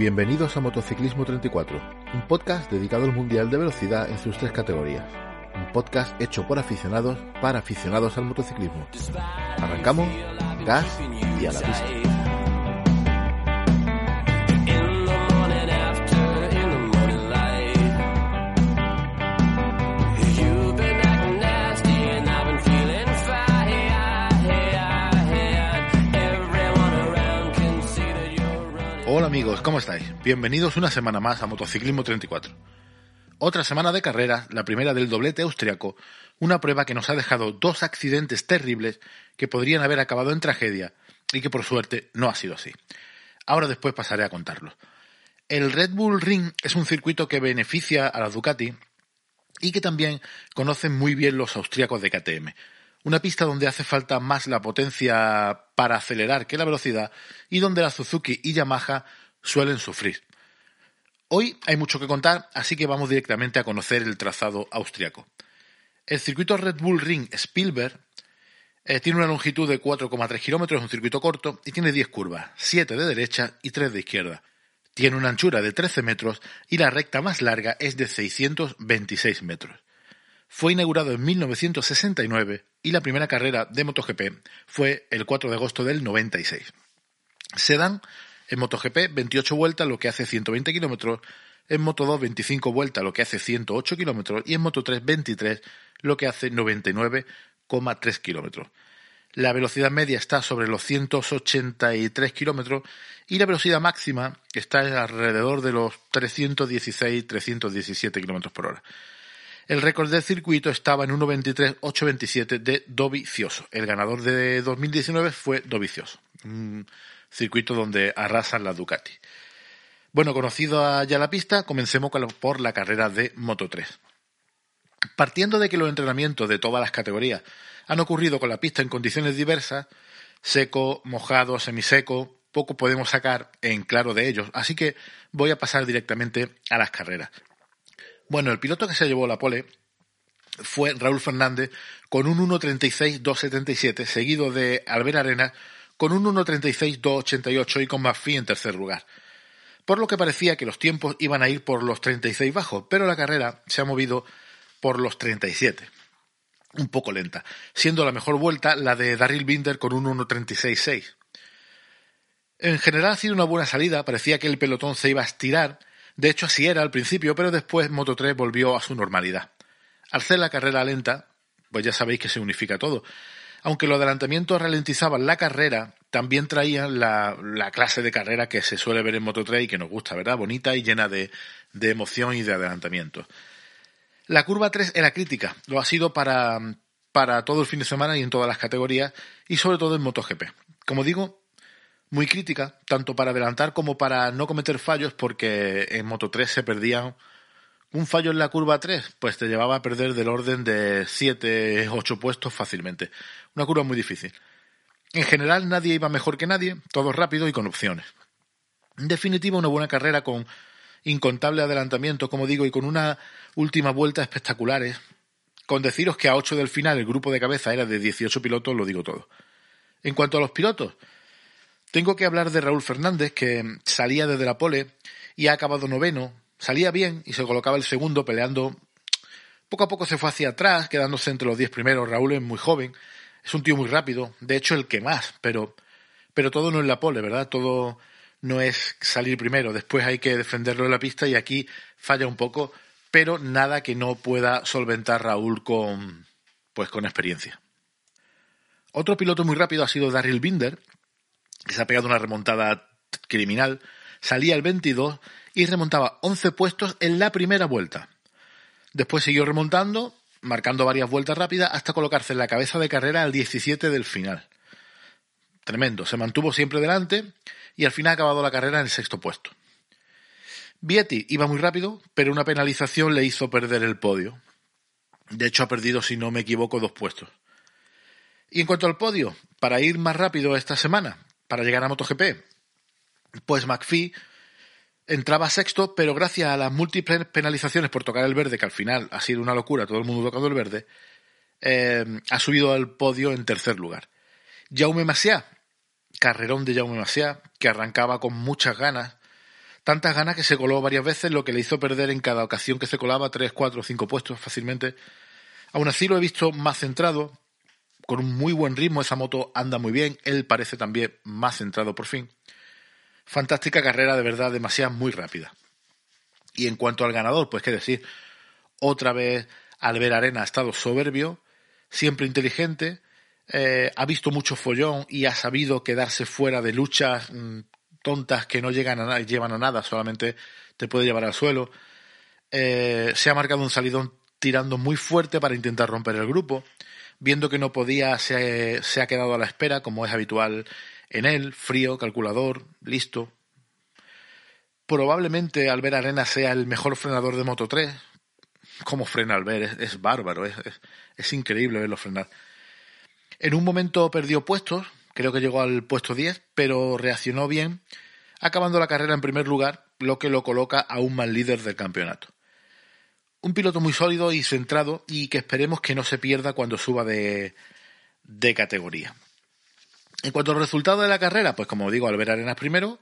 Bienvenidos a Motociclismo 34, un podcast dedicado al Mundial de Velocidad en sus tres categorías. Un podcast hecho por aficionados para aficionados al motociclismo. Arrancamos, gas y a la pista. Amigos, ¿cómo estáis? Bienvenidos una semana más a Motociclismo 34. Otra semana de carrera, la primera del doblete austriaco, una prueba que nos ha dejado dos accidentes terribles que podrían haber acabado en tragedia y que por suerte no ha sido así. Ahora después pasaré a contarlo. El Red Bull Ring es un circuito que beneficia a la Ducati y que también conocen muy bien los austríacos de KTM. Una pista donde hace falta más la potencia para acelerar que la velocidad y donde la Suzuki y Yamaha suelen sufrir. Hoy hay mucho que contar, así que vamos directamente a conocer el trazado austriaco. El circuito Red Bull Ring Spielberg eh, tiene una longitud de 4,3 kilómetros, es un circuito corto y tiene 10 curvas, 7 de derecha y 3 de izquierda. Tiene una anchura de 13 metros y la recta más larga es de 626 metros. Fue inaugurado en 1969 y la primera carrera de MotoGP fue el 4 de agosto del 96. Se dan en MotoGP 28 vueltas, lo que hace 120 kilómetros, en Moto2 25 vueltas, lo que hace 108 kilómetros, y en Moto3 23, lo que hace 99,3 kilómetros. La velocidad media está sobre los 183 kilómetros y la velocidad máxima está alrededor de los 316-317 kilómetros por hora. El récord del circuito estaba en 1.23.827 de Dovizioso. El ganador de 2019 fue Dovizioso, un circuito donde arrasan la Ducati. Bueno, conocido ya la pista, comencemos por la carrera de Moto 3. Partiendo de que los entrenamientos de todas las categorías han ocurrido con la pista en condiciones diversas, seco, mojado, semiseco, poco podemos sacar en claro de ellos, así que voy a pasar directamente a las carreras. Bueno, el piloto que se llevó la pole fue Raúl Fernández con un 1.36.277, seguido de Albert Arena con un 1.36.288 y con McPhee en tercer lugar. Por lo que parecía que los tiempos iban a ir por los 36 bajos, pero la carrera se ha movido por los 37. Un poco lenta, siendo la mejor vuelta la de Daryl Binder con un 1.36.6. En general ha sido una buena salida, parecía que el pelotón se iba a estirar de hecho, así era al principio, pero después Moto 3 volvió a su normalidad. Al ser la carrera lenta, pues ya sabéis que se unifica todo. Aunque los adelantamientos ralentizaban la carrera, también traían la, clase de carrera que se suele ver en Moto 3 y que nos gusta, ¿verdad? Bonita y llena de, emoción y de adelantamientos. La curva 3 era crítica, lo ha sido para, para todo el fin de semana y en todas las categorías, y sobre todo en MotoGP. Como digo, muy crítica, tanto para adelantar como para no cometer fallos, porque en Moto 3 se perdían un fallo en la curva 3, pues te llevaba a perder del orden de 7, 8 puestos fácilmente. Una curva muy difícil. En general nadie iba mejor que nadie, todo rápido y con opciones. En definitiva, una buena carrera con incontable adelantamiento, como digo, y con una última vuelta espectaculares. Con deciros que a 8 del final el grupo de cabeza era de 18 pilotos, lo digo todo. En cuanto a los pilotos, tengo que hablar de Raúl Fernández, que salía desde la pole y ha acabado noveno. Salía bien y se colocaba el segundo peleando. Poco a poco se fue hacia atrás, quedándose entre los diez primeros. Raúl es muy joven, es un tío muy rápido, de hecho el que más, pero, pero todo no es la pole, ¿verdad? Todo no es salir primero, después hay que defenderlo en la pista y aquí falla un poco, pero nada que no pueda solventar Raúl con, pues con experiencia. Otro piloto muy rápido ha sido Daryl Binder, que se ha pegado una remontada criminal, salía el 22 y remontaba 11 puestos en la primera vuelta. Después siguió remontando, marcando varias vueltas rápidas hasta colocarse en la cabeza de carrera al 17 del final. Tremendo, se mantuvo siempre delante y al final ha acabado la carrera en el sexto puesto. Vietti iba muy rápido, pero una penalización le hizo perder el podio. De hecho, ha perdido, si no me equivoco, dos puestos. Y en cuanto al podio, para ir más rápido esta semana, para llegar a MotoGP? Pues McPhee entraba sexto, pero gracias a las múltiples penalizaciones por tocar el verde, que al final ha sido una locura, todo el mundo tocando el verde, eh, ha subido al podio en tercer lugar. Jaume Masia, carrerón de Jaume Masia, que arrancaba con muchas ganas, Tantas ganas que se coló varias veces, lo que le hizo perder en cada ocasión que se colaba tres, cuatro, cinco puestos fácilmente. Aún así lo he visto más centrado, con un muy buen ritmo, esa moto anda muy bien, él parece también más centrado por fin. Fantástica carrera, de verdad, demasiado muy rápida. Y en cuanto al ganador, pues qué decir, otra vez Albert Arena ha estado soberbio, siempre inteligente, eh, ha visto mucho follón y ha sabido quedarse fuera de luchas mm, tontas que no llegan a llevan a nada, solamente te puede llevar al suelo. Eh, se ha marcado un salidón tirando muy fuerte para intentar romper el grupo. Viendo que no podía, se, se ha quedado a la espera, como es habitual en él, frío, calculador, listo. Probablemente Albert Arena sea el mejor frenador de Moto 3. Cómo frena Albert, es, bárbaro, es, es increíble verlo frenar. En un momento perdió puestos, creo que llegó al puesto 10, pero reaccionó bien, acabando la carrera en primer lugar, lo que lo coloca aún más líder del campeonato. Un piloto muy sólido y centrado y que esperemos que no se pierda cuando suba de, de categoría. En cuanto al resultado de la carrera, pues como digo, Albert Arenas primero,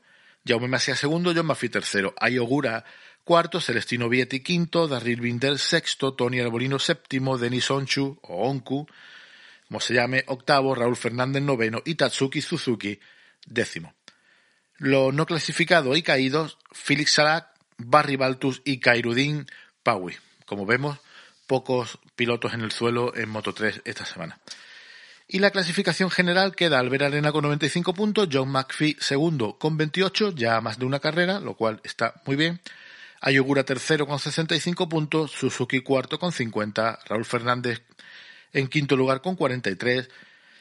Jaume Masia segundo, John Maffi tercero, Ayogura cuarto, Celestino Vietti quinto, Darryl Binder sexto, Tony Arbolino séptimo, Denis Onchu o Onku como se llame, octavo, Raúl Fernández noveno y Tatsuki Suzuki décimo. Los no clasificados y caídos, Felix Salak, Barry Baltus y Kairudin Paui. Como vemos, pocos pilotos en el suelo en Moto 3 esta semana. Y la clasificación general queda Albert Arena con 95 puntos, John McPhee segundo con 28, ya más de una carrera, lo cual está muy bien. Ayogura tercero con 65 puntos, Suzuki cuarto con 50, Raúl Fernández en quinto lugar con 43,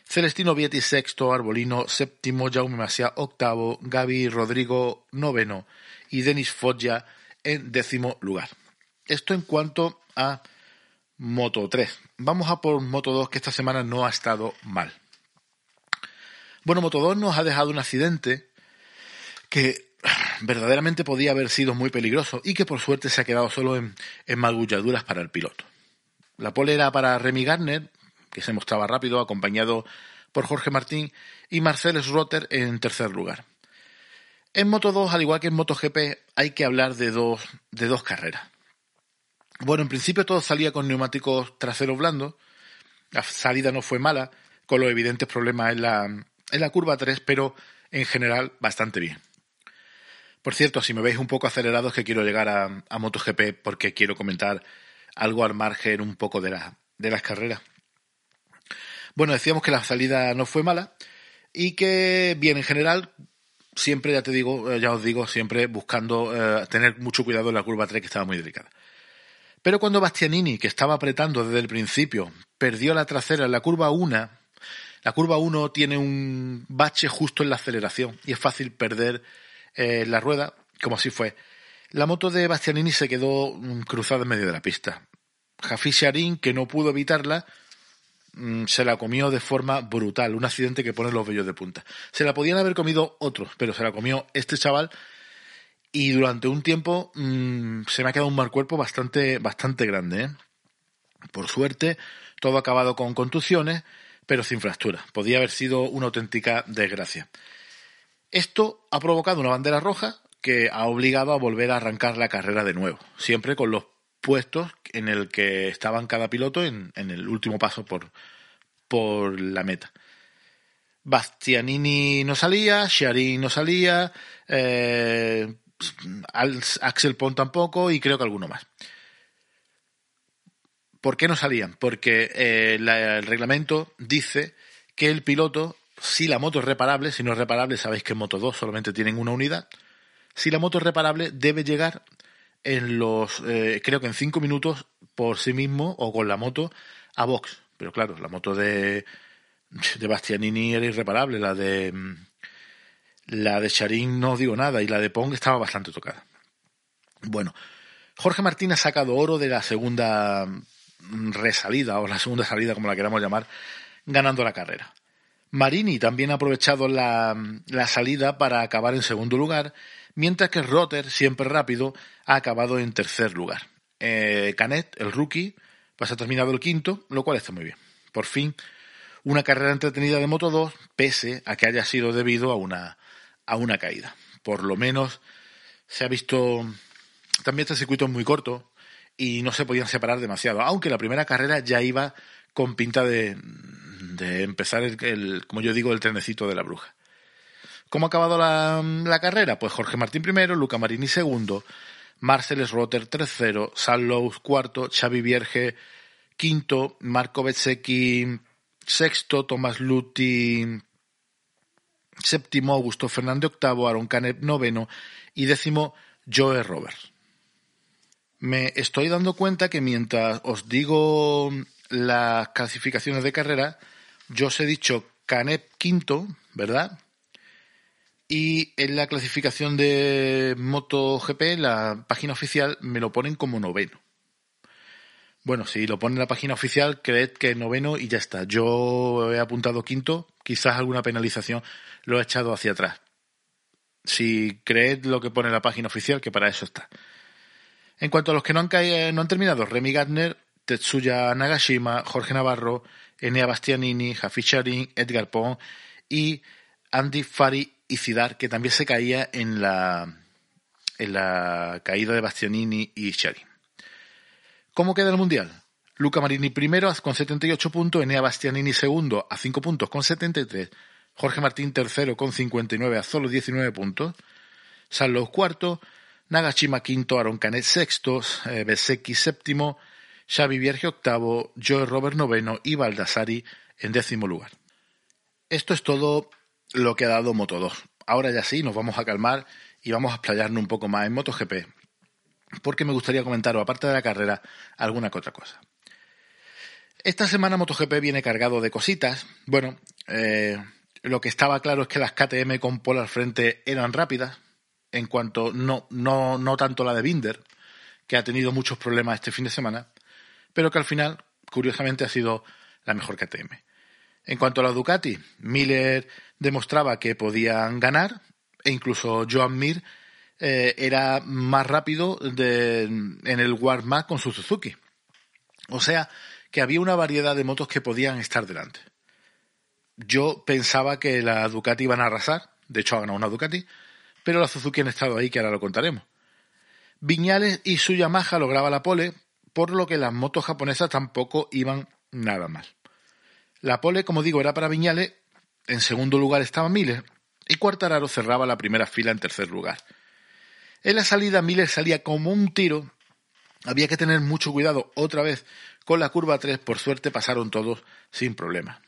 Celestino Vietti sexto, Arbolino séptimo, Jaume Masia octavo, Gaby Rodrigo noveno y Denis Foggia en décimo lugar. Esto en cuanto a Moto 3. Vamos a por Moto 2 que esta semana no ha estado mal. Bueno, Moto 2 nos ha dejado un accidente que verdaderamente podía haber sido muy peligroso y que por suerte se ha quedado solo en, en magulladuras para el piloto. La pole era para Remy Gardner, que se mostraba rápido, acompañado por Jorge Martín, y Marcel Schrotter en tercer lugar. En Moto 2, al igual que en MotoGP, hay que hablar de dos, de dos carreras. Bueno, en principio todo salía con neumáticos traseros blandos. La salida no fue mala, con los evidentes problemas en la, en la curva 3, pero en general bastante bien. Por cierto, si me veis un poco acelerado es que quiero llegar a, a MotoGP porque quiero comentar algo al margen un poco de, la, de las carreras. Bueno, decíamos que la salida no fue mala y que, bien, en general, siempre, ya te digo, eh, ya os digo, siempre buscando eh, tener mucho cuidado en la curva 3 que estaba muy delicada. Pero cuando Bastianini, que estaba apretando desde el principio, perdió la trasera en la curva 1, la curva 1 tiene un bache justo en la aceleración y es fácil perder eh, la rueda, como así fue. La moto de Bastianini se quedó mm, cruzada en medio de la pista. Jafi Sharin, que no pudo evitarla, mm, se la comió de forma brutal, un accidente que pone los vellos de punta. Se la podían haber comido otros, pero se la comió este chaval y durante un tiempo mm, se me ha quedado un mal cuerpo bastante, bastante grande. ¿eh? Por suerte, todo ha acabado con contusiones, pero sin fractura. Podía haber sido una auténtica desgracia. Esto ha provocado una bandera roja que ha obligado a volver a arrancar la carrera de nuevo, siempre con los puestos en el que estaban cada piloto en, el último paso por, por la meta. Bastianini no salía, Sharin no salía, eh, Axel Pont tampoco y creo que alguno más. ¿Por qué no salían? Porque eh, el reglamento dice que el piloto, si la moto es reparable, si no es reparable, sabéis que en Moto 2 solamente tienen una unidad, si la moto es reparable, debe llegar en los, eh, creo que en cinco minutos por sí mismo o con la moto a box. Pero claro, la moto de, de Bastianini era irreparable, la de la de Charín no digo nada y la de Pong estaba bastante tocada. Bueno, Jorge Martín ha sacado oro de la segunda resalida o la segunda salida, como la queramos llamar, ganando la carrera. Marini también ha aprovechado la, la salida para acabar en segundo lugar mientras que Rotter, siempre rápido, ha acabado en tercer lugar. Eh, Canet, el rookie, pues ha terminado el quinto, lo cual está muy bien. Por fin, una carrera entretenida de Moto 2, pese a que haya sido debido a una, a una caída. Por lo menos se ha visto también este circuito es muy corto y no se podían separar demasiado, aunque la primera carrera ya iba con pinta de, de empezar el, como yo digo, el trenecito de la bruja. ¿Cómo ha acabado la, la carrera? Pues Jorge Martín primero, Luca Marini segundo, Marcel Rotter tercero, Sallows cuarto, Xavi Vierge quinto, Marco Bezzecchi sexto, Tomás Luti séptimo, Augusto Fernández octavo, Aaron Canet noveno y décimo Joe Roberts. Me estoy dando cuenta que mientras os digo las clasificaciones de carrera, yo os he dicho Canet quinto, ¿verdad? Y en la clasificación de MotoGP, la página oficial, me lo ponen como noveno. Bueno, si lo pone en la página oficial, creed que noveno y ya está. Yo he apuntado quinto, quizás alguna penalización lo he echado hacia atrás. Si creed lo que pone la página oficial, que para eso está. En cuanto a los que no han, no han terminado, Remy Gardner, Tetsuya Nagashima, Jorge Navarro, Enea Bastianini, Jafi Charin, Edgar Pong y Andy Fari y Cidar, que también se caía en la, en la caída de Bastianini y Charin. ¿Cómo queda el Mundial? Luca Marini primero con 78 puntos, Enea Bastianini segundo a 5 puntos con 73, Jorge Martín tercero con 59 a solo 19 puntos, Sanlos cuarto, Nagashima quinto, Aaron Canet sexto, eh, Besecchi séptimo, Xavi Vierge octavo, Joe Robert noveno y Baldassari en décimo lugar. Esto es todo lo que ha dado Moto 2. Ahora ya sí, nos vamos a calmar y vamos a explayarnos un poco más en MotoGP, porque me gustaría comentaros, aparte de la carrera, alguna que otra cosa. Esta semana MotoGP viene cargado de cositas. Bueno, eh, lo que estaba claro es que las KTM con Polo al frente eran rápidas, en cuanto no, no, no tanto la de Binder, que ha tenido muchos problemas este fin de semana, pero que al final, curiosamente, ha sido la mejor KTM. En cuanto a la Ducati, Miller demostraba que podían ganar e incluso Joan Mir eh, era más rápido en el warm-up con su Suzuki. O sea, que había una variedad de motos que podían estar delante. Yo pensaba que la Ducati iban a arrasar, de hecho ha ganado una Ducati, pero la Suzuki han estado ahí, que ahora lo contaremos. Viñales y su Yamaha lograba la pole, por lo que las motos japonesas tampoco iban nada mal. La pole, como digo, era para Viñales, en segundo lugar estaba Miller, y Cuartararo cerraba la primera fila en tercer lugar. En la salida Miller salía como un tiro, había que tener mucho cuidado otra vez con la curva 3, por suerte pasaron todos sin problema.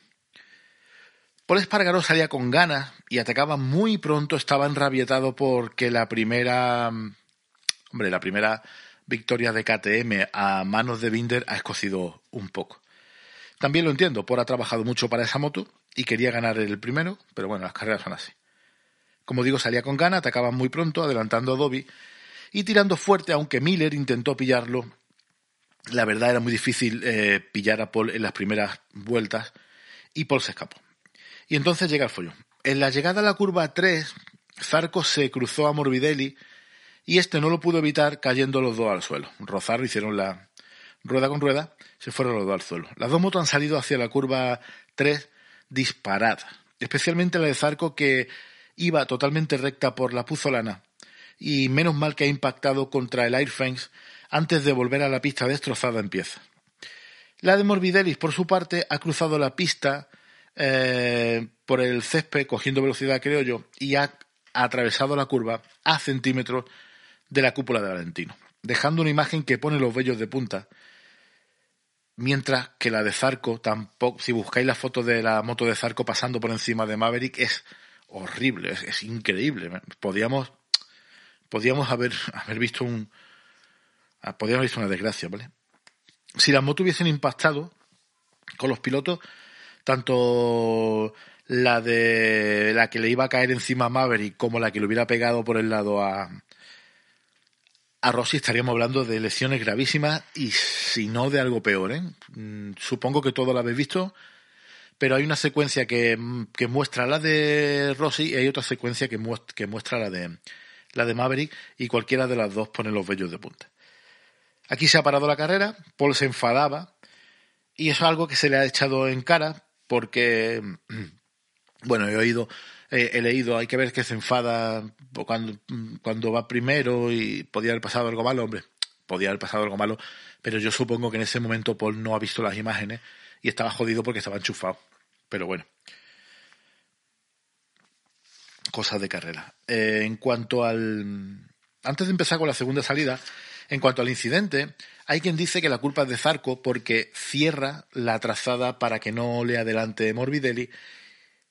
Paul Espargaró salía con ganas y atacaba muy pronto, estaba enrabietado porque la primera, hombre, la primera victoria de KTM a manos de Binder ha escocido un poco. También lo entiendo, Por ha trabajado mucho para esa moto y quería ganar el primero, pero bueno, las carreras son así. Como digo, salía con ganas, atacaba muy pronto, adelantando a Dobby y tirando fuerte, aunque Miller intentó pillarlo. La verdad era muy difícil eh, pillar a Paul en las primeras vueltas y Paul se escapó. Y entonces llega el follón. En la llegada a la curva 3, Zarco se cruzó a Morbidelli y este no lo pudo evitar cayendo los dos al suelo. Rozar hicieron la rueda con rueda, se fueron los dos al suelo. Las dos motos han salido hacia la curva 3 disparadas, especialmente la de Zarco que iba totalmente recta por la puzolana y menos mal que ha impactado contra el Airfence antes de volver a la pista destrozada en piezas. La de Morbidelli, por su parte, ha cruzado la pista eh, por el césped, cogiendo velocidad, creo yo, y ha atravesado la curva a centímetros de la cúpula de Valentino, dejando una imagen que pone los vellos de punta. Mientras que la de Zarco, tampoco, si buscáis la foto de la moto de Zarco pasando por encima de Maverick, es horrible, es, increíble. Podíamos, podíamos haber, haber visto un, podíamos haber visto una desgracia, ¿vale? Si las motos hubiesen impactado con los pilotos, tanto la de la que le iba a caer encima a Maverick como la que le hubiera pegado por el lado a, a Rossi estaríamos hablando de lesiones gravísimas y si no de algo peor. ¿eh? Mm, supongo que todo lo habéis visto, pero hay una secuencia que, muestra la de Rossi y hay otra secuencia que muestra, la, de, la de Maverick y cualquiera de las dos pone los vellos de punta. Aquí se ha parado la carrera, Paul se enfadaba y eso es algo que se le ha echado en cara porque, bueno, he oído he leído, hay que ver que se enfada cuando, cuando va primero y podía haber pasado algo malo, hombre, podía haber pasado algo malo, pero yo supongo que en ese momento Paul no ha visto las imágenes y estaba jodido porque estaba enchufado. Pero bueno. Cosas de carrera. Eh, en cuanto al... Antes de empezar con la segunda salida, en cuanto al incidente, hay quien dice que la culpa es de Zarco porque cierra la trazada para que no le adelante Morbidelli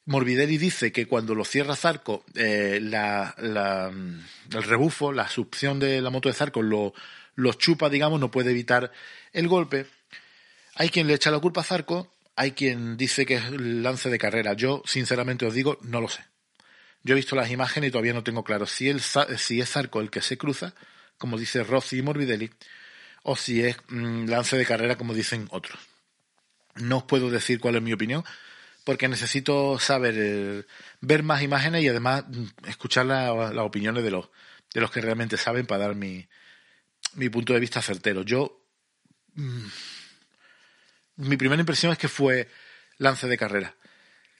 Morbidelli dice que cuando lo cierra Zarco, eh, la, el rebufo, la succión de la moto de Zarco lo, lo chupa, digamos, no puede evitar el golpe. Hay quien le echa la culpa a Zarco, hay quien dice que es el lance de carrera. Yo, sinceramente os digo, no lo sé. Yo he visto las imágenes y todavía no tengo claro si, es Zarco el que se cruza, como dice Rossi y Morbidelli, o si es mm, lance de carrera, como dicen otros. No os puedo decir cuál es mi opinión, porque necesito saber, eh, ver más imágenes y además mm, escuchar las opiniones de los, de los que realmente saben para dar mi, mi punto de vista certero. Yo, mm, mi primera impresión es que fue lance de carrera.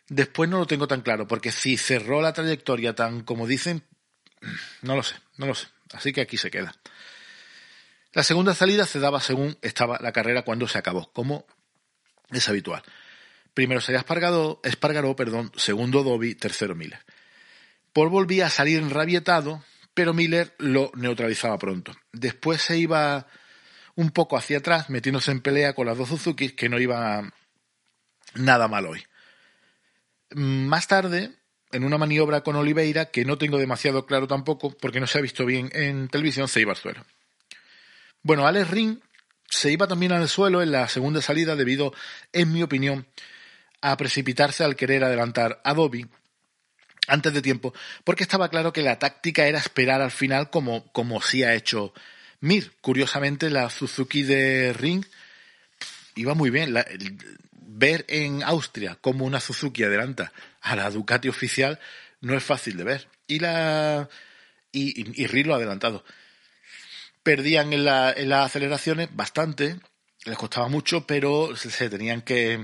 Después no lo tengo tan claro, porque si cerró la trayectoria tan como dicen, no lo sé, no lo sé. Así que aquí se queda. La segunda salida se daba según estaba la carrera cuando se acabó, como es habitual. Primero sería Espargaro, Espargaró, perdón, segundo Dobby, tercero Miller. Paul volvía a salir enrabietado, pero Miller lo neutralizaba pronto. Después se iba un poco hacia atrás, metiéndose en pelea con las dos Suzuki, que no iba nada mal hoy. Más tarde, en una maniobra con Oliveira, que no tengo demasiado claro tampoco, porque no se ha visto bien en televisión, se iba al suelo. Bueno, Alex Ring se iba también al suelo en la segunda salida debido, en mi opinión, a precipitarse al querer adelantar a Dobby antes de tiempo, porque estaba claro que la táctica era esperar al final como, como sí ha hecho Mir. Curiosamente, la Suzuki de Ring iba muy bien. ver en Austria cómo una Suzuki adelanta a la Ducati oficial no es fácil de ver. Y la y, Ring lo ha adelantado. Perdían en, la, en las aceleraciones bastante, les costaba mucho, pero se tenían que,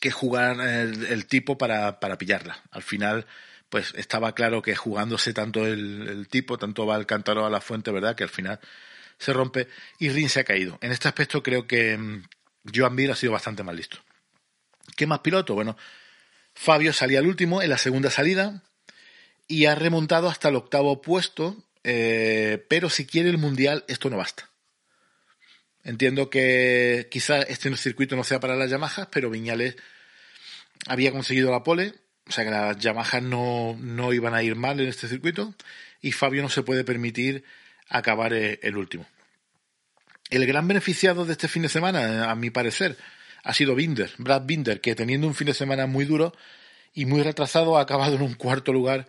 que jugar el, tipo para, para, pillarla. Al final, pues estaba claro que jugándose tanto el, tipo, tanto va el cántaro a la fuente, ¿verdad? Que al final se rompe y Rin se ha caído. En este aspecto creo que mm, Joan Mir ha sido bastante más listo. ¿Qué más piloto? Bueno, Fabio salía al último en la segunda salida y ha remontado hasta el octavo puesto, eh, pero si quiere el mundial esto no basta. Entiendo que quizá este circuito no sea para las Yamahas, pero Viñales había conseguido la pole, o sea que las Yamaha no, no iban a ir mal en este circuito y Fabio no se puede permitir acabar eh, el último. El gran beneficiado de este fin de semana, a mi parecer, ha sido Binder, Brad Binder, que teniendo un fin de semana muy duro y muy retrasado ha acabado en un cuarto lugar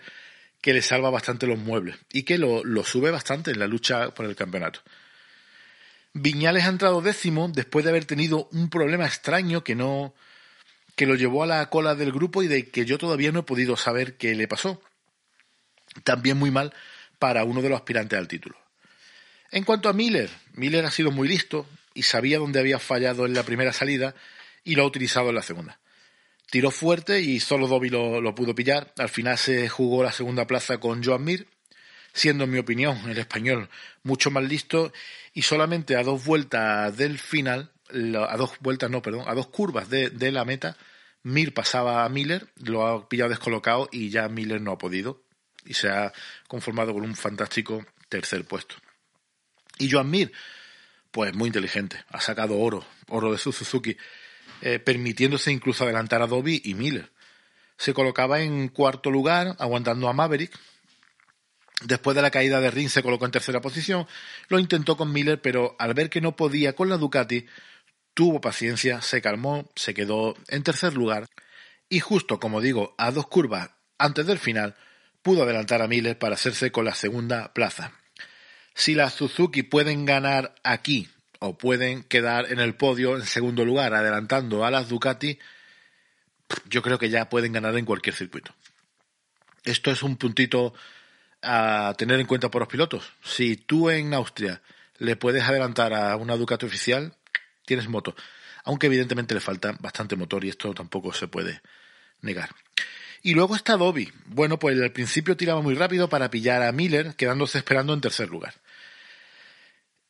que le salva bastante los muebles y que lo, lo sube bastante en la lucha por el campeonato. Viñales ha entrado décimo después de haber tenido un problema extraño que no, que lo llevó a la cola del grupo y de que yo todavía no he podido saber qué le pasó. También muy mal para uno de los aspirantes al título. En cuanto a Miller, Miller ha sido muy listo y sabía dónde había fallado en la primera salida y lo ha utilizado en la segunda. Tiró fuerte y solo Dobby lo, pudo pillar. Al final se jugó la segunda plaza con Joan Mir, siendo en mi opinión el español mucho más listo y solamente a dos vueltas del final a dos vueltas, no, perdón, a dos curvas de, de, la meta, Mir pasaba a Miller, lo ha pillado descolocado y ya Miller no ha podido y se ha conformado con un fantástico tercer puesto. Y Joan Mir, pues muy inteligente, ha sacado oro, oro de su Suzuki, eh, permitiéndose incluso adelantar a Dobby y Miller. Se colocaba en cuarto lugar, aguantando a Maverick, Después de la caída de Ring se colocó en tercera posición, lo intentó con Miller, pero al ver que no podía con la Ducati, tuvo paciencia, se calmó, se quedó en tercer lugar y justo, como digo, a dos curvas antes del final, pudo adelantar a Miller para hacerse con la segunda plaza. Si las Suzuki pueden ganar aquí o pueden quedar en el podio en segundo lugar adelantando a las Ducati, yo creo que ya pueden ganar en cualquier circuito. Esto es un puntito a tener en cuenta por los pilotos. Si tú en Austria le puedes adelantar a una Ducati oficial, tienes moto. Aunque evidentemente le falta bastante motor y esto tampoco se puede negar. Y luego está Dobby. Bueno, pues al principio tiraba muy rápido para pillar a Miller, quedándose esperando en tercer lugar.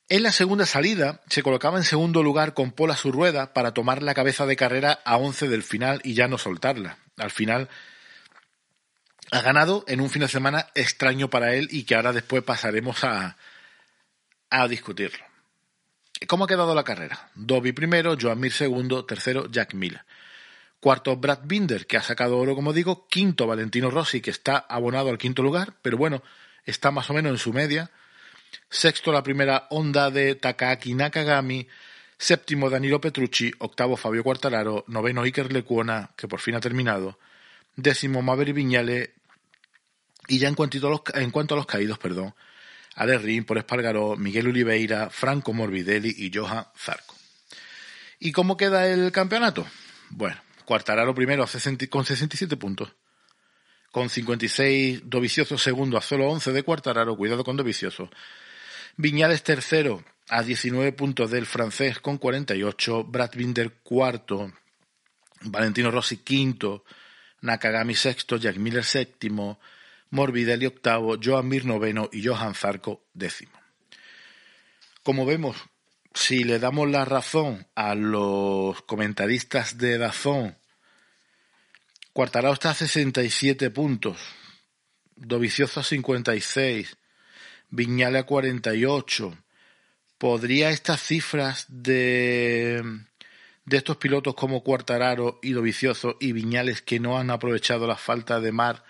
En la segunda salida se colocaba en segundo lugar con Paul a su rueda para tomar la cabeza de carrera a 11 del final y ya no soltarla. Al final ha ganado en un fin de semana extraño para él y que ahora después pasaremos a, a discutirlo. ¿Cómo ha quedado la carrera? Dobby primero, Joan Mir segundo, tercero Jack Miller. Cuarto Brad Binder, que ha sacado oro como digo. Quinto Valentino Rossi, que está abonado al quinto lugar, pero bueno, está más o menos en su media. Sexto la primera onda de Takaki Nakagami. Séptimo Danilo Petrucci. Octavo Fabio Quartararo. Noveno Iker Lecuona, que por fin ha terminado. Décimo Maverick Viñale. Y ya en cuanto a los, en cuanto a los caídos, perdón, Ale por Espargaró, Miguel Oliveira, Franco Morbidelli y Johan Zarco. ¿Y cómo queda el campeonato? Bueno, Quartararo primero con 67 puntos. Con 56 Dovicioso segundo a solo 11 de Quartararo, cuidado con Dovicioso. Viñales tercero a 19 puntos del francés con 48, Brad Binder cuarto, Valentino Rossi quinto, Nakagami sexto, Jack Miller séptimo, Morbidelli octavo, Joan Mir noveno y Johan Zarco décimo. Como vemos, si le damos la razón a los comentaristas de Dazón, Cuartarao está a 67 puntos, Dovicioso a 56, Viñale a 48. ¿Podría estas cifras de, de estos pilotos como Cuartararo y Dovicioso y Viñales que no han aprovechado la falta de mar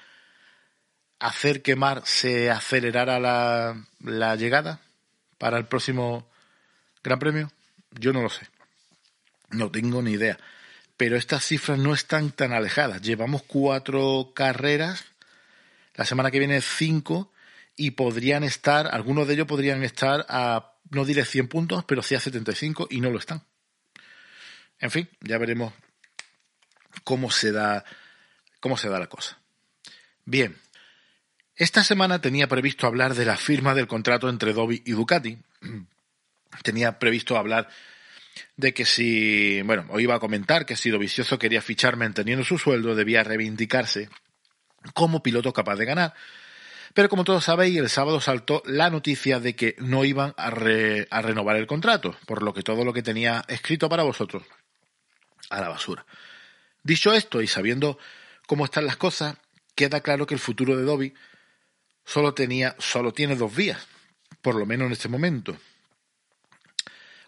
hacer que Mar se acelerara la, llegada para el próximo Gran Premio? Yo no lo sé. No tengo ni idea. Pero estas cifras no están tan alejadas. Llevamos cuatro carreras. La semana que viene cinco y podrían estar, algunos de ellos podrían estar a, no diré 100 puntos, pero sí a 75 y no lo están. En fin, ya veremos cómo se da, cómo se da la cosa. Bien, esta semana tenía previsto hablar de la firma del contrato entre Dobby y Ducati. Tenía previsto hablar de que si, bueno, hoy iba a comentar que si Dovicioso quería fichar manteniendo su sueldo, debía reivindicarse como piloto capaz de ganar pero como todos sabéis, el sábado saltó la noticia de que no iban a, renovar el contrato, por lo que todo lo que tenía escrito para vosotros a la basura. Dicho esto y sabiendo cómo están las cosas, queda claro que el futuro de Dobby solo tenía, solo tiene dos vías, por lo menos en este momento.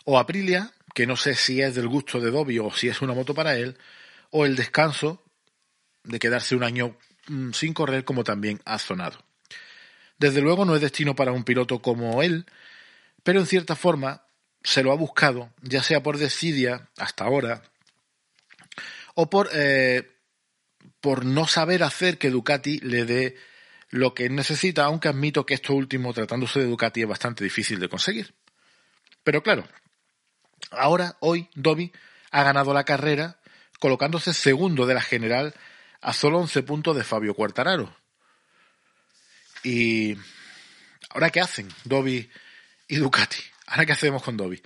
O Aprilia, que no sé si es del gusto de Dobby o si es una moto para él, o el descanso de quedarse un año mm, sin correr como también ha sonado. Desde luego no es destino para un piloto como él, pero en cierta forma se lo ha buscado, ya sea por desidia hasta ahora, o por, eh, por no saber hacer que Ducati le dé lo que necesita, aunque admito que esto último, tratándose de Ducati, es bastante difícil de conseguir. Pero claro, ahora, hoy, Dobby ha ganado la carrera, colocándose segundo de la general a solo 11 puntos de Fabio Quartararo, y ahora qué hacen Dobby y Ducati. Ahora qué hacemos con Dobby.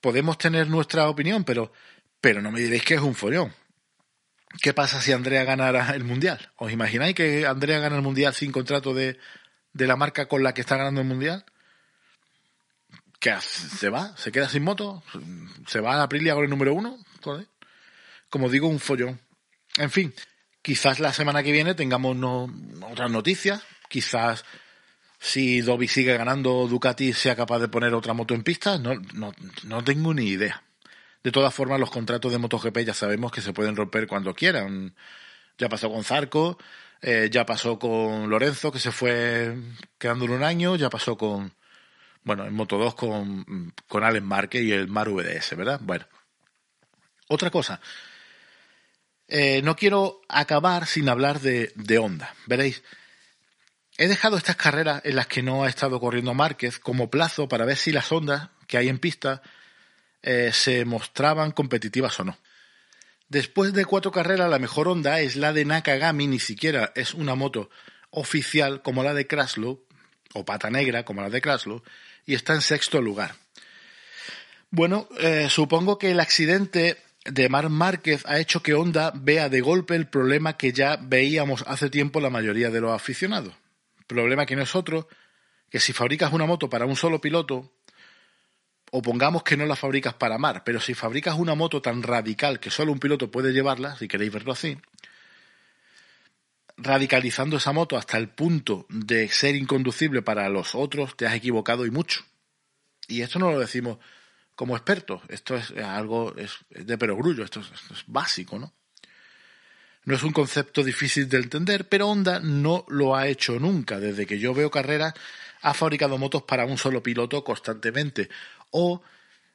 Podemos tener nuestra opinión, pero, pero no me diréis que es un follón. ¿Qué pasa si Andrea ganara el mundial? ¿Os imagináis que Andrea gana el mundial sin contrato de, de la marca con la que está ganando el mundial? ¿Qué hace? ¿Se va? ¿Se queda sin moto? ¿Se va a Aprilia con el número uno? Como digo, un follón. En fin, quizás la semana que viene tengamos otras noticias Quizás si Dobby sigue ganando, Ducati sea capaz de poner otra moto en pista. No, no, no tengo ni idea. De todas formas, los contratos de MotoGP ya sabemos que se pueden romper cuando quieran. Ya pasó con Zarco, eh, ya pasó con Lorenzo, que se fue quedando un año, ya pasó con, bueno, en Moto 2 con, con Alex Marque y el Mar VDS, ¿verdad? Bueno. Otra cosa. Eh, no quiero acabar sin hablar de, de Honda. Veréis, He dejado estas carreras en las que no ha estado corriendo Márquez como plazo para ver si las ondas que hay en pista eh, se mostraban competitivas o no. Después de cuatro carreras, la mejor onda es la de Nakagami, ni siquiera es una moto oficial como la de Kraslow, o pata negra como la de Kraslow, y está en sexto lugar. Bueno, eh, supongo que el accidente de Mar Márquez ha hecho que Honda vea de golpe el problema que ya veíamos hace tiempo la mayoría de los aficionados. Problema que no es otro que si fabricas una moto para un solo piloto, o pongamos que no la fabricas para Mar, pero si fabricas una moto tan radical que solo un piloto puede llevarla, si queréis verlo así, radicalizando esa moto hasta el punto de ser inconducible para los otros, te has equivocado y mucho. Y esto no lo decimos como expertos, esto es algo es de perogrullo, esto esto es básico, ¿no? No es un concepto difícil de entender, pero Honda no lo ha hecho nunca. Desde que yo veo carreras, ha fabricado motos para un solo piloto constantemente. O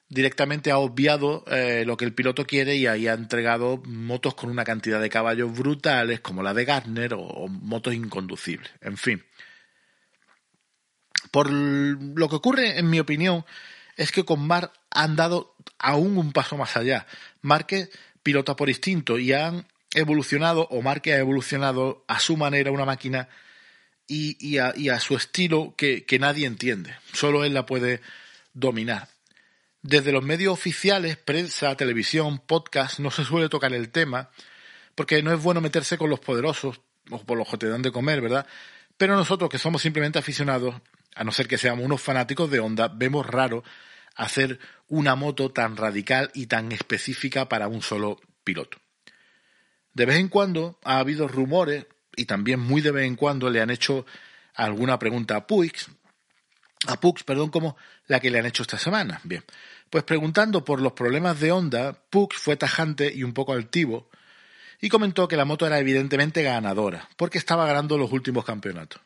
directamente ha obviado eh, lo que el piloto quiere y ahí ha entregado motos con una cantidad de caballos brutales, como la de Gardner, o, motos inconducibles. En fin. Por lo que ocurre, en mi opinión, es que con Mar han dado aún un paso más allá. Marque pilota por instinto y han evolucionado, o Marque ha evolucionado a su manera una máquina y, a, su estilo que, nadie entiende. Solo él la puede dominar. Desde los medios oficiales, prensa, televisión, podcast, no se suele tocar el tema, porque no es bueno meterse con los poderosos, o por los que te dan de comer, ¿verdad? Pero nosotros, que somos simplemente aficionados, a no ser que seamos unos fanáticos de Honda, vemos raro hacer una moto tan radical y tan específica para un solo piloto. De vez en cuando ha habido rumores y también muy de vez en cuando le han hecho alguna pregunta a Puix, a Pux, perdón, como la que le han hecho esta semana. Bien, pues preguntando por los problemas de Honda, Pux fue tajante y un poco altivo y comentó que la moto era evidentemente ganadora, porque estaba ganando los últimos campeonatos.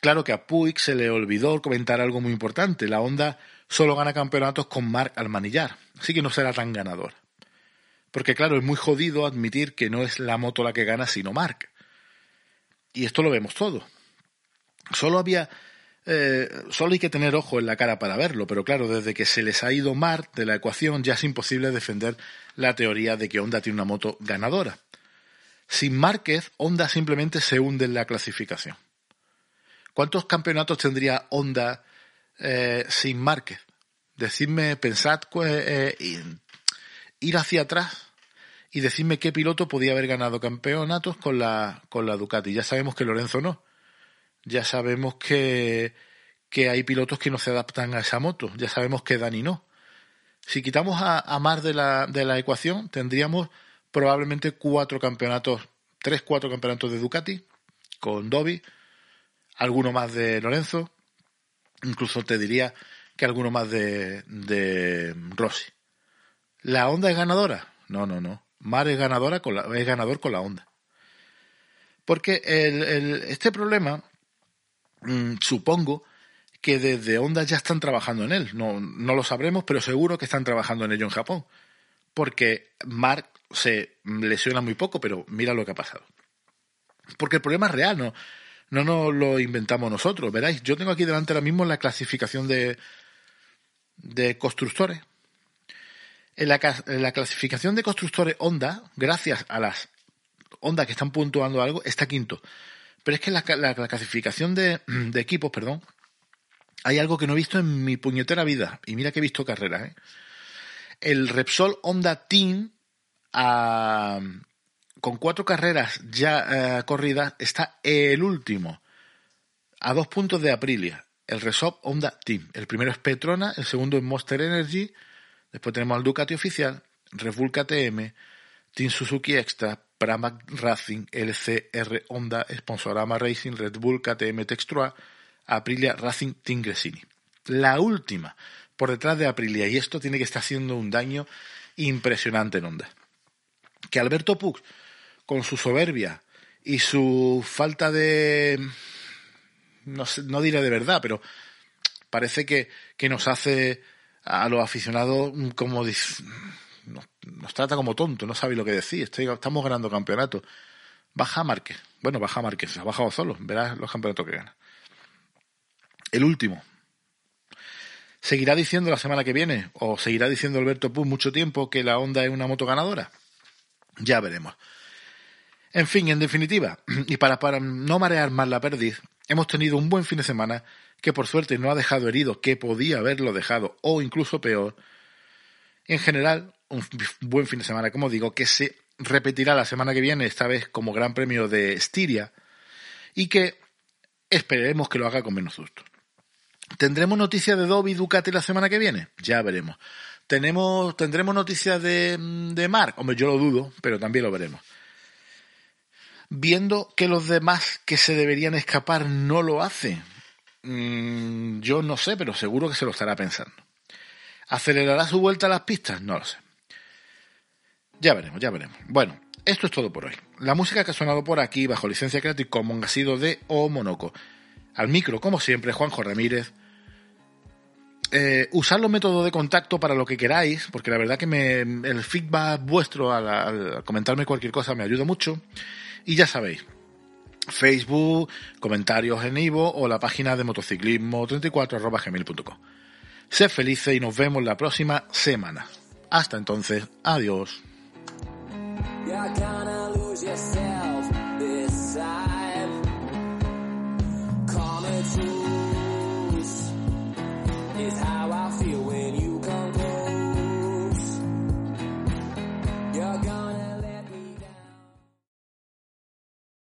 Claro que a Puig se le olvidó comentar algo muy importante. La Honda solo gana campeonatos con Mark al manillar, así que no será tan ganadora. Porque claro, es muy jodido admitir que no es la moto la que gana, sino Mark. Y esto lo vemos todo. Solo había... Eh, solo hay que tener ojo en la cara para verlo, pero claro, desde que se les ha ido Mark de la ecuación ya es imposible defender la teoría de que Honda tiene una moto ganadora. Sin Márquez, Honda simplemente se hunde en la clasificación. ¿Cuántos campeonatos tendría Honda eh, sin Márquez? Decidme, pensad eh, ir hacia atrás y decirme qué piloto podía haber ganado campeonatos con la, con la Ducati. Ya sabemos que Lorenzo no. Ya sabemos que, que hay pilotos que no se adaptan a esa moto. Ya sabemos que Dani no. Si quitamos a, Mar de la, de la ecuación, tendríamos probablemente cuatro campeonatos, tres, cuatro campeonatos de Ducati con Dobby, alguno más de Lorenzo, incluso te diría que alguno más de, de Rossi. ¿La Honda es ganadora? No, no, no. Mar es, ganadora con la, es ganador con la Honda. Porque el, este problema, mm, supongo que desde Honda ya están trabajando en él. No, no lo sabremos, pero seguro que están trabajando en ello en Japón. Porque Mark se lesiona muy poco, pero mira lo que ha pasado. Porque el problema es real, no, no nos lo inventamos nosotros. Veráis, yo tengo aquí delante ahora mismo la clasificación de, de constructores en la, clasificación de constructores Honda, gracias a las Honda que están puntuando algo, está quinto. Pero es que la, la, clasificación de, equipos, perdón, hay algo que no he visto en mi puñetera vida. Y mira que he visto carreras. ¿eh? El Repsol Honda Team, con cuatro carreras ya eh, corridas, está el último, a dos puntos de Aprilia. El Repsol Honda Team. El primero es Petrona, el segundo es Monster Energy Después tenemos al Ducati oficial, Red KTM, Team Suzuki Extra, Pramac Racing, LCR Honda, Sponsorama Racing, Red Bull KTM Textura, Aprilia Racing Team Gresini. La última, por detrás de Aprilia, y esto tiene que estar haciendo un daño impresionante en Honda. Que Alberto Puig, con su soberbia y su falta de... no, no diré de verdad, pero parece que, que nos hace a los aficionados como nos, trata como tonto, no sabe lo que decir, estamos ganando campeonatos. Baja Márquez, bueno, baja Márquez, ha bajado solo, verás los campeonatos que gana. El último. ¿Seguirá diciendo la semana que viene, o seguirá diciendo Alberto Puz mucho tiempo que la Honda es una moto ganadora? Ya veremos. En fin, en definitiva, y para, para no marear más la perdiz, hemos tenido un buen fin de semana que por suerte no ha dejado herido, que podía haberlo dejado, o incluso peor, en general un buen fin de semana, como digo, que se repetirá la semana que viene, esta vez como Gran Premio de Estiria, y que esperemos que lo haga con menos susto. ¿Tendremos noticias de Dobby Ducati la semana que viene? Ya veremos. ¿Tenemos, ¿Tendremos noticias de, Mark? Hombre, yo lo dudo, pero también lo veremos. Viendo que los demás que se deberían escapar no lo hacen, mm, yo no sé, pero seguro que se lo estará pensando. ¿Acelerará su vuelta a las pistas? No lo sé. Ya veremos, ya veremos. Bueno, esto es todo por hoy. La música que ha sonado por aquí bajo licencia Creative Commons ha sido de O Monoco. Al micro, como siempre, Juanjo Ramírez. Eh, usar los métodos de contacto para lo que queráis, porque la verdad que me, el feedback vuestro al, comentarme cualquier cosa me ayuda mucho. Y ya sabéis, Facebook, comentarios en Ivo o la página de motociclismo 34.gmail.com. Sed felices y nos vemos la próxima semana. Hasta entonces, adiós. Yeah, I kinda